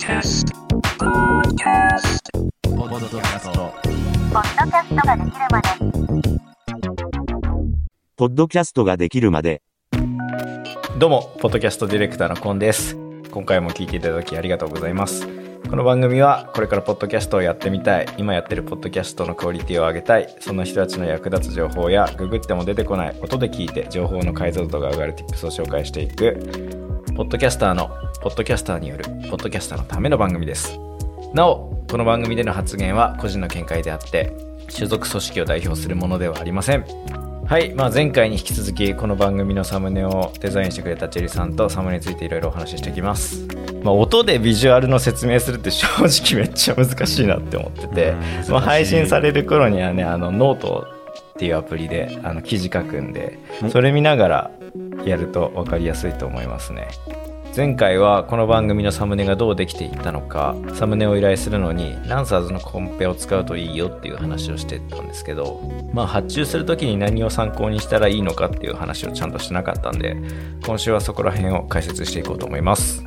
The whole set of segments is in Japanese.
Podcast. Podcast. ポッドキャスト。ポッドキャストができるまでポッドキャストができるまで、どうも、ポッドキャストディレクターのコンです。今回も聞いていただきありがとうございます。この番組は、これからポッドキャストをやってみたい、今やってるポッドキャストのクオリティを上げたい、そんな人たちの役立つ情報や、ググっても出てこない、音で聞いて情報の解像度が上がる Tips を紹介していく、ポッドキャスターの、ポッドキャスターによる、ポッドキャスターのための番組です。なお、この番組での発言は個人の見解であって、所属組織を代表するものではありません。はい、まあ、前回に引き続きこの番組のサムネをデザインしてくれたチェリさんとサムネについていろいろお話ししていきます、まあ、音でビジュアルの説明するって 正直めっちゃ難しいなって思ってて、まあ、配信される頃にはねあのノートっていうアプリであの記事書くんでそれ見ながらやると分かりやすいと思いますね。前回はこの番組のサムネがどうできていったのかサムネを依頼するのにランサーズのコンペを使うといいよっていう話をしてたんですけどまあ発注する時に何を参考にしたらいいのかっていう話をちゃんとしてなかったんで今週はそこら辺を解説していこうと思います。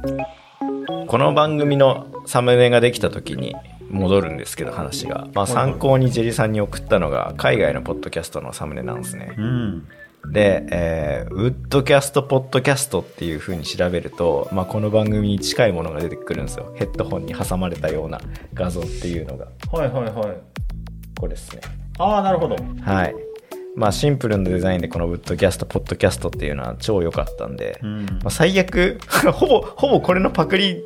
この番組のサムネができた時に戻るんですけど話が、まあ、参考にジェリさんに送ったのが海外のポッドキャストのサムネなんですね。うん。で、えーウッドキャスト、ポッドキャストっていう風に調べると、まあ、この番組に近いものが出てくるんですよ。ヘッドホンに挟まれたような画像っていうのが。はいはいはい。これですね。ああ、なるほど。はい。まあ、シンプルなデザインでこのウッドキャスト、ポッドキャストっていうのは超良かったんで、うんまあ、最悪、ほぼ、ほぼこれのパクリ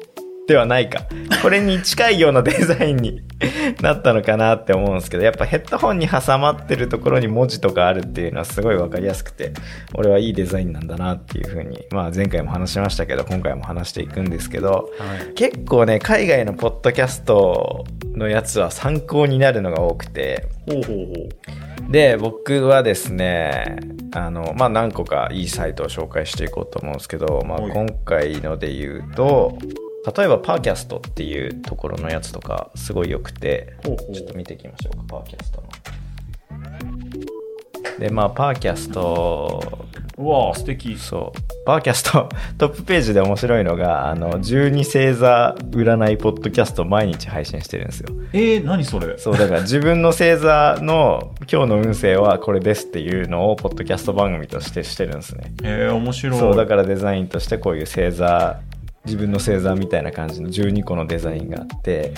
ではないか。これに近いようなデザインに なったのかなって思うんですけど、やっぱヘッドホンに挟まってるところに文字とかあるっていうのはすごいわかりやすくて、俺はいいデザインなんだなっていうふうに、まあ前回も話しましたけど、今回も話していくんですけど、はい。結構ね、海外のポッドキャストのやつは参考になるのが多くて、ほうほうほで、僕はですね、あの、まあ、何個かいいサイトを紹介していこうと思うんですけど、まあ、はい今回ので言うと、例えばパーキャストっていうところのやつとかすごい良くて、ちょっと見ていきましょうか、パーキャストの。で、まあ、パーキャスト、う。うわあ、素敵。そう、パーキャスト、トップページで面白いのが、あの、12星座占いポッドキャスト毎日配信してるんですよ。えー、何それ？そう、だから自分の星座の今日の運勢はこれですっていうのをポッドキャスト番組としてしてるんですね。えー、面白い。そう、だからデザインとしてこういう星座、自分の星座みたいな感じの12個のデザインがあって、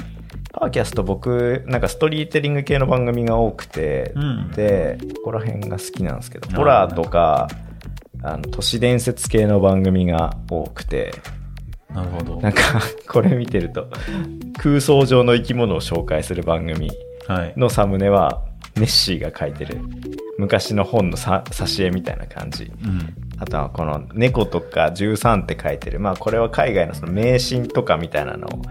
パーキャスト僕、なんかストーリーテリング系の番組が多くて、うんで、ここら辺が好きなんですけど、ホラーとか、あの、都市伝説系の番組が多くて、なるほど。なんか、これ見てると、空想上の生き物を紹介する番組はい。のサムネはネッシーが書いてる昔の本のさ挿絵みたいな感じうん。あとはこの猫とか13って書いてる。まあこれは海外のその迷信とかみたいなのを。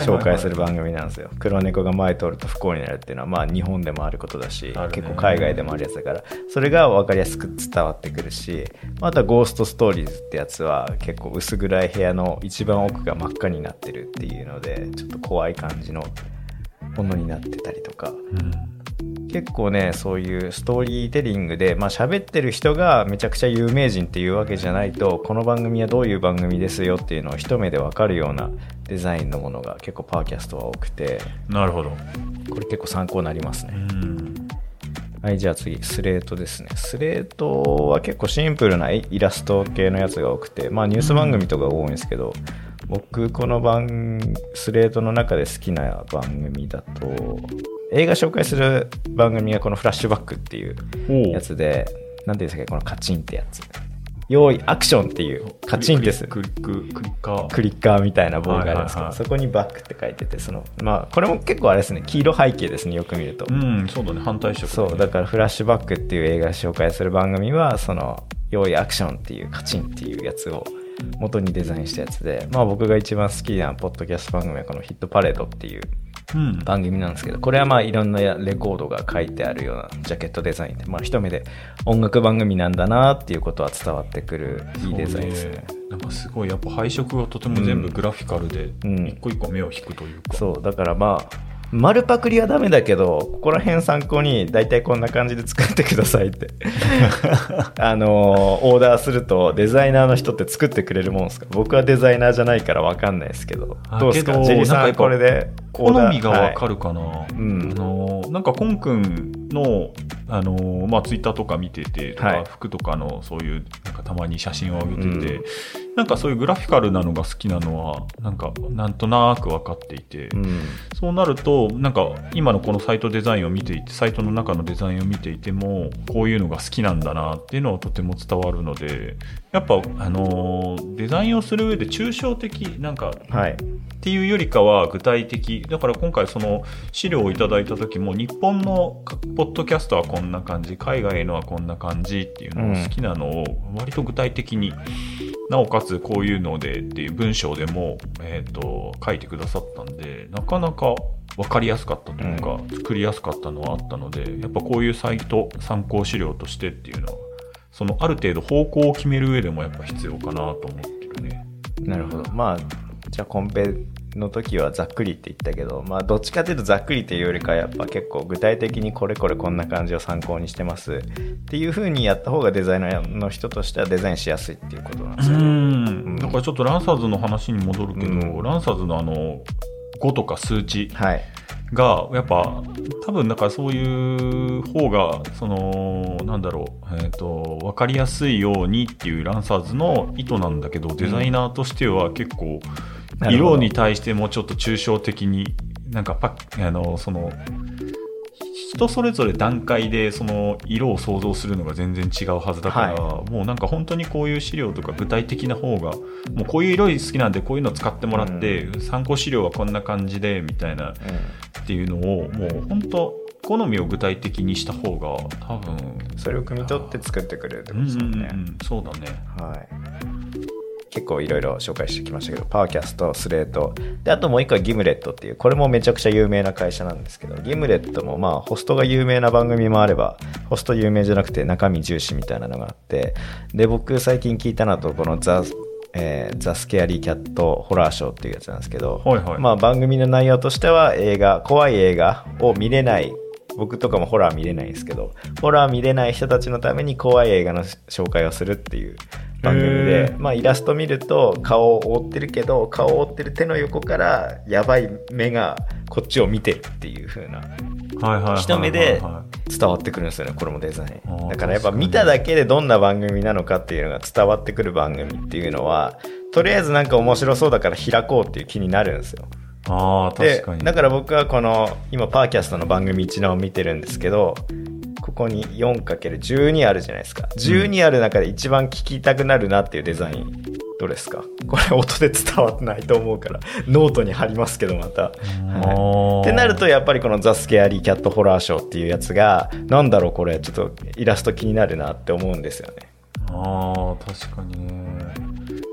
紹介する番組なんですよ。黒猫が前通ると不幸になるっていうのはまあ日本でもあることだし、結構海外でもあるやつだから。それが分かりやすく伝わってくるしまたゴーストストーリーズってやつは結構薄暗い部屋の一番奥が真っ赤になってるっていうのでちょっと怖い感じのものになってたりとか。うん。結構ねそういうストーリーテリングでまあ喋ってる人がめちゃくちゃ有名人っていうわけじゃないとこの番組はどういう番組ですよっていうのを一目でわかるようなデザインのものが結構パーキャストは多くてなるほど。これ結構参考になりますうね、ん。はいじゃあ次スレートですねスレートは結構シンプルなイイラスト系のやつが多くてまあニュース番組とかが多いんですけど、僕この番スレートの中で好きな番組だと映画紹介する番組がこのフラッシュバックっていうほやつで、なんていうんですか、このカチンってやつ。用意、アクションっていう、カチンってする。クリック、クリッカー。クリッカーみたいな棒があるんですけど、そこにバックって書いてて、その、まあ、これも結構あれですね、黄色背景ですね、よく見ると。うん、そうだね。反対色、そう、だからフラッシュバックっていう映画を紹介する番組は、その、用意アクションっていうカチンっていうやつを元にデザインしたやつで、まあ僕が一番好きなポッドキャスト番組はこのヒットパレードっていううん。番組なんですけど、これはまあいろんなレコードが書いてあるようなジャケットデザインで、まあ一目で音楽番組なんだなっていうことは伝わってくるいいデザインですね。なんかすごい、やっぱ配色がとても全部グラフィカルで、うん一個一個目を引くというか。そう、だからまあ、丸パクリはダメだけど、ここら辺参考に大体こんな感じで作ってくださいって。あのーオーダーするとデザイナーの人って作ってくれるもんですか？僕はデザイナーじゃないからわかんないですけど。あどうですか？ジェリーさんこれで。好みがわかる。るかな、うんあのなんかコンくんのあの、まあ、ツイッターとか見ててとか、はい服とかのそういうなんかたまに写真を上げてて、うんなんかそういうグラフィカルなのが好きなのはなんかなんとなく分かっていて、うん。そうなるとなんか今のこのサイトデザインを見ていてサイトの中のデザインを見ていてもこういうのが好きなんだなっていうのはとても伝わるのでやっぱあのデザインをする上で抽象的なんかはい。っていうよりかは具体的。だから今回その資料をいただいた時も日本のポッドキャストはこんな感じ海外のはこんな感じっていうのを好きなのを割と具体的に、なおかつこういうのでっていう文章でも、えー、と書いてくださったんでなかなか分かりやすかったというか、作りやすかったのはあったのでやっぱこういうサイト参考資料としてっていうのはそのある程度方向を決める上でもやっぱ必要かなと思ってるね。なるほど。まあ、じゃあコンペの時はざっくりって言ったけど、まあどっちかというとざっくりというよりかはやっぱ結構具体的にこれこれこんな感じを参考にしてますっていう風にやった方がデザイナーの人としてはデザインしやすいっていうことなんですよね。うんだからちょっとランサーズの話に戻るけど、うんランサーズのあの5とか数値はい。がやっぱ多分だからそういう方がそのなんだろう、えー、と分かりやすいようにっていうランサーズの意図なんだけどデザイナーとしては結構色に対してもちょっと抽象的になんかパッあのその人それぞれ段階でその色を想像するのが全然違うはずだから、はもうなんか本当にこういう資料とか具体的な方がもうこういう色好きなんでこういうの使ってもらって、参考資料はこんな感じでみたいなっていうのをもう本当好みを具体的にした方が多分うん。それを汲み取って作ってくれるってうんうんうんことですよね。うんそうだねはい。結構いろいろ紹介してきましたけど、パワーキャスト、スレート、で、あともう一個はギムレットっていう、これもめちゃくちゃ有名な会社なんですけど、ギムレットもまあ、ホストが有名な番組もあれば、ホスト有名じゃなくて中身重視みたいなのがあって、で、僕最近聞いたのだと、このザ、えーザ・スケアリー・キャット・ホラーショーっていうやつなんですけど、はいはい。まあ番組の内容としては映画、怖い映画を見れない、僕とかもホラー見れないんですけど、ホラー見れない人たちのために怖い映画の紹介をするっていう番組へでー、まあイラスト見ると顔を覆ってるけど、顔を覆ってる手の横からやばい目がこっちを見てるっていう風な一目では伝わってくるんですよね、これもデザイン。だからやっぱ見ただけでどんな番組なのかっていうのが伝わってくる番組っていうのは、とりあえずなんか面白そうだから開こうっていう気になるんですよ。いあ確かにだから僕はこの今 Parcast の番組一覧を見てるんですけどここに 4×12 あるじゃないですか。12ある中で一番聞きたくなるなっていうデザインどれですか？これ音で伝わってないと思うからノートに貼りますけどまた、はい。ってなるとやっぱりこの The Scary Cat Horror Show っていうやつがなんだろうこれちょっとイラスト気になるなって思うんですよね。ああ確かにね。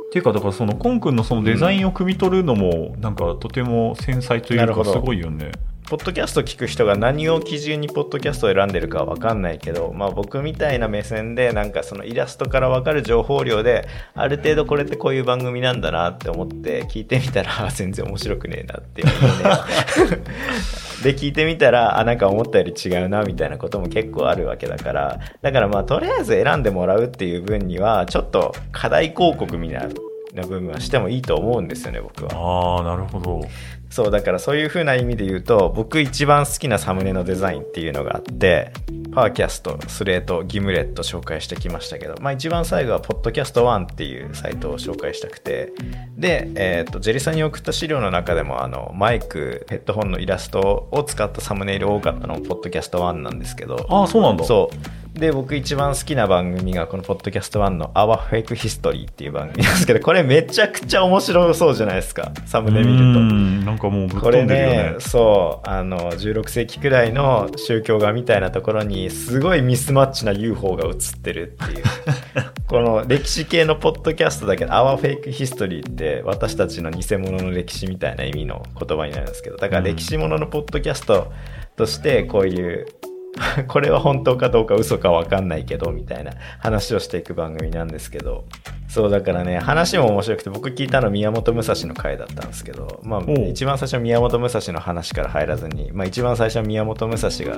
っていうかだからそのコン君のそのデザインを汲み取るのもなんかとても繊細というかすごいよねポッドキャスト聞く人が何を基準にポッドキャストを選んでるかは分かんないけど、まあ、僕みたいな目線でなんかそのイラストから分かる情報量である程度これってこういう番組なんだなって思って聞いてみたらあ全然面白くねえなっていうね。で聞いてみたらあなんか思ったより違うなみたいなことも結構あるわけだから。だからまあとりあえず選んでもらうっていう分にはちょっと課題広告みたいな部分はしてもいいと思うんですよね僕は。ああなるほどそうだからそういう風な意味で言うと僕一番好きなサムネのデザインっていうのがあって Parcast Slate Gimlet 紹介してきましたけど、まあ、一番最後は PodcastOne っていうサイトを紹介したくてで、えー、とチェリさんに送った資料の中でもあのマイクヘッドホンのイラストを使ったサムネイル多かったのも PodcastOne なんですけどああそうなんだそう。で、僕一番好きな番組がこの PodcastOne の Our Fake History っていう番組なんですけど、これめちゃくちゃ面白そうじゃないですか。サムネ見ると。うんなんかもうぶっこれ飛んでるよねね、そう、あの、16世紀くらいの宗教画みたいなところに、すごいミスマッチな UFO が映ってるっていう。この歴史系のポッドキャストだけど、Our Fake History って私たちの偽物の歴史みたいな意味の言葉になるんですけど、だから歴史もののポッドキャストとして、こういう これは本当かどうか嘘かわかんないけどみたいな話をしていく番組なんですけど。そうだからね話も面白くて僕聞いたの宮本武蔵の回だったんですけどまあ一番最初は宮本武蔵の話から入らずに、まあ、一番最初は宮本武蔵が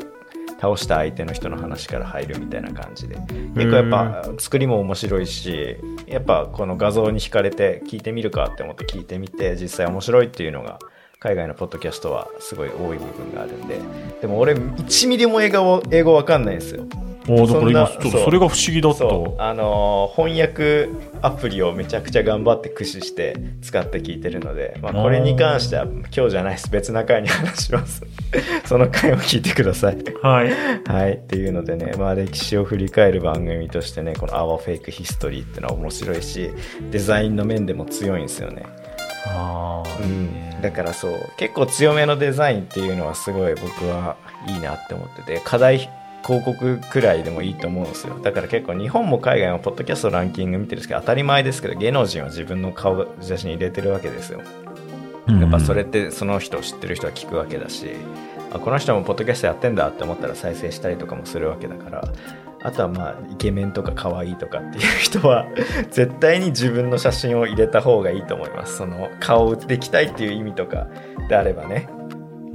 倒した相手の人の話から入るみたいな感じで。結構やっぱ作りも面白いしやっぱこの画像に惹かれて聞いてみるかって思って聞いてみて実際面白いっていうのが海外のポッドキャストはすごい多い部分があるんで。でも俺1ミリも英語英語わかんないんですよ。おだから今ちょっとそれが不思議だった。あのー翻訳アプリをめちゃくちゃ頑張って駆使して使って聞いてるので、まあ、これに関しては今日じゃないです。別な回に話します。その回を聞いてください。はい。はい。っていうのでね、まあ、歴史を振り返る番組としてねこの「Our Fake History」ってのは面白いしデザインの面でも強いんですよねああ、うん、だからそう結構強めのデザインっていうのはすごい僕はいいなって思ってて課題広告くらいでもいいと思うんですよ。だから結構日本も海外もポッドキャストランキング見てるんですけど当たり前ですけど芸能人は自分の顔写真入れてるわけですよ。やっぱそれってその人を知ってる人は聞くわけだしあこの人もポッドキャストやってんだって思ったら再生したりとかもするわけだからあとはまあイケメンとか可愛いとかっていう人は 絶対に自分の写真を入れた方がいいと思います。その顔を売っていきたいっていう意味とかであればね。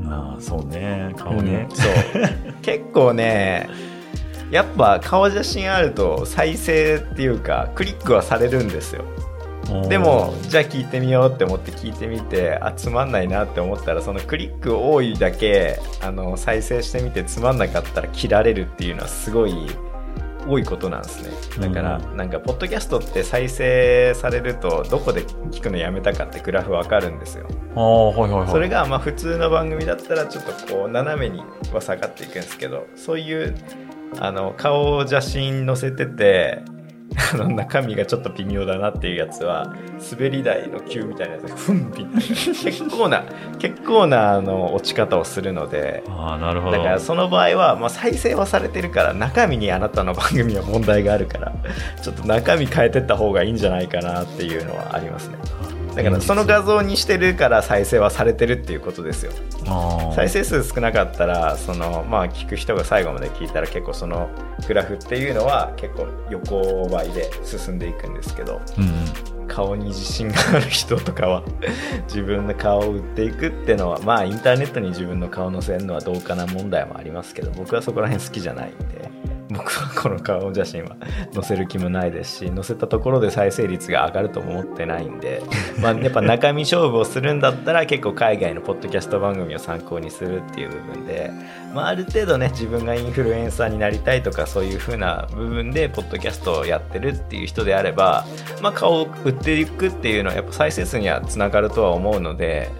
ああそうね。顔ね。うん、そう。結構ねやっぱ顔写真あると再生っていうかクリックはされるんですよ。でもじゃあ聞いてみようって思って聞いてみてあつまんないなって思ったらそのクリック多いだけあの再生してみてつまんなかったら切られるっていうのはすごい多いことなんですね。だから、うなんかポッドキャストって再生されるとどこで聞くのやめたかってグラフわかるんですよ。はいはいはい。それがまあ普通の番組だったらちょっとこう斜めには下がっていくんですけどそういうあの顔写真載せててあの中身がちょっと微妙だなっていうやつは滑り台の球みたいなやつがふんみたいな。結構な 結構なあの落ち方をするのでああなるほど。だからその場合は、まあ、再生はされてるから中身にあなたの番組は問題があるからちょっと中身変えてった方がいいんじゃないかなっていうのはありますねだからその画像にしてるから再生はされてるっていうことですよ。再生数少なかったらそのまあ聞く人が最後まで聞いたら結構そのグラフっていうのは結構横ばいで進んでいくんですけどうん顔に自信がある人とかは自分の顔を売っていくっていうのはまあインターネットに自分の顔載せるのはどうかな問題もありますけど僕はそこら辺好きじゃないんで僕はこの顔写真は載せる気もないですし載せたところで再生率が上がるとも思ってないんで、まあ、やっぱ中身勝負をするんだったら結構海外のポッドキャスト番組を参考にするっていう部分で、まあ、ある程度ね自分がインフルエンサーになりたいとかそういう風な部分でポッドキャストをやってるっていう人であれば、まあ、顔を売っていくっていうのはやっぱ再生数にはつながるとは思うので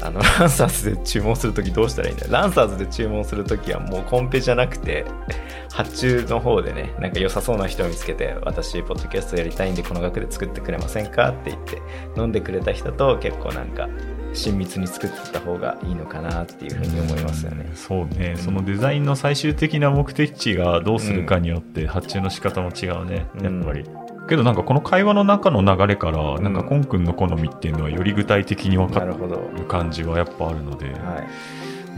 あの ランサーズで注文するときどうしたらいいんだ？よランサーズで注文するときはもうコンペじゃなくて 発注の方でねなんか良さそうな人を見つけて私ポッドキャストやりたいんでこの額で作ってくれませんかって言って飲んでくれた人と結構なんか親密に作ってった方がいいのかなっていうふうに思いますよね。そうね、そのデザインの最終的な目的地がどうするかによって発注の仕方も違うね、うん。やっぱり。けどなんかこの会話の中の流れから、んなんかコン君の好みっていうのはより具体的に分かなるほど。る感じはやっぱあるので、はい。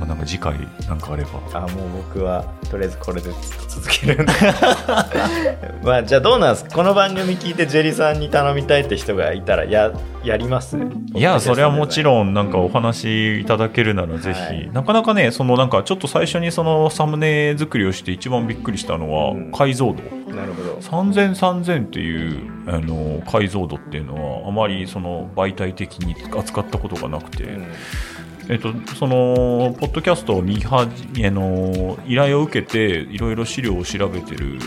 まあ、なんか次回なんかあれば。あもう僕はとりあえずこれでずっと続けるんで。まあじゃあどうなんです？かこの番組聞いてジェリさんに頼みたいって人がいたらややります？いや、それはもちんろん、なんかお話いただけるならぜひ、はいなかなかね、そのなんかちょっと最初にそのサムネ作りをして一番びっくりしたのはうん。解像度。なるほど。3000、3000っていうあの解像度っていうのはあまりその媒体的に扱ったことがなくて、うんえっと、そのポッドキャストを見はじあの依頼を受けていろいろ資料を調べてる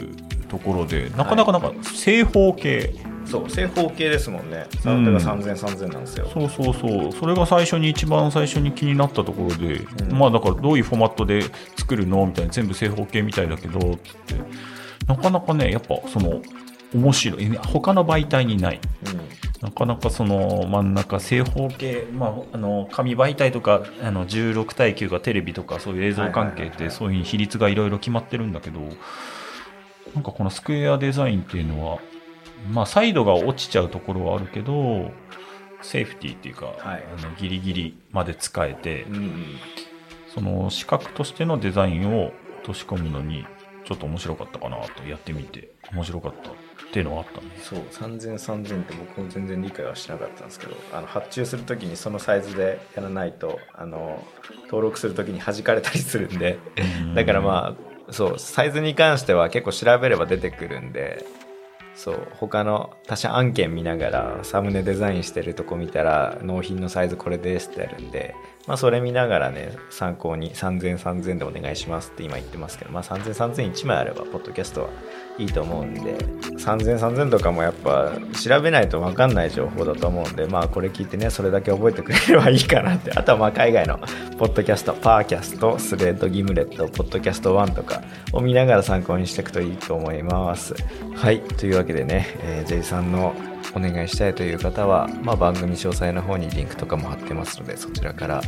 ところでなかなかなんか正方形、そう正方形ですもんね。うん。だから3000、3000なんですよ。そうそうそう。それが最初に一番最初に気になったところで、うん。まあだからどういうフォーマットで作るのみたいな全部正方形みたいだけどつって。なかなかねやっぱその面白い。他の媒体にないなかなかその真ん中正方形、まあ、あの紙媒体とかあの16対9がテレビとかそういう映像関係ってそういう比率がいろいろ決まってるんだけどなんかこのスクエアデザインっていうのはまあサイドが落ちちゃうところはあるけどセーフティーっていうか、はい。あのギリギリまで使えてうんうんその四角としてのデザインを落とし込むのに、ちょっと面白かったかなとやってみて、面白かったっていうのはあったね。そう3000、3000って僕も全然理解はしなかったんですけどあの発注するときにそのサイズでやらないとあの登録するときに弾かれたりするんで。だからまあそうサイズに関しては結構調べれば出てくるんでそう他の他社案件見ながらサムネデザインしてるとこ見たら納品のサイズこれですってやるんでまあそれ見ながらね参考に3000、3000でお願いしますって今言ってますけどまあ3000、3000 1枚あればポッドキャストはいいと思うんで3000、3000とかもやっぱ調べないと分かんない情報だと思うんでまあこれ聞いてねそれだけ覚えてくれればいいかなって。あとはまあ海外のポッドキャストパーキャストスレッドギムレットポッドキャスト1とかを見ながら参考にしていくといいと思います。はいというわけでね、えー、J さんのお願いしたいという方は、まあ、番組詳細の方にリンクとかも貼ってますのでそちらから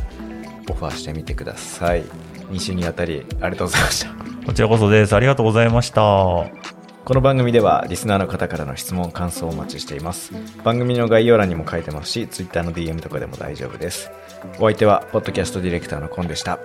オファーしてみてください2週にあたりありがとうございましたこちらこそです。ありがとうございました。この番組ではリスナーの方からの質問感想をお待ちしています番組の概要欄にも書いてますし Twitter の DM とかでも大丈夫ですお相手はポッドキャストディレクターのコンでした.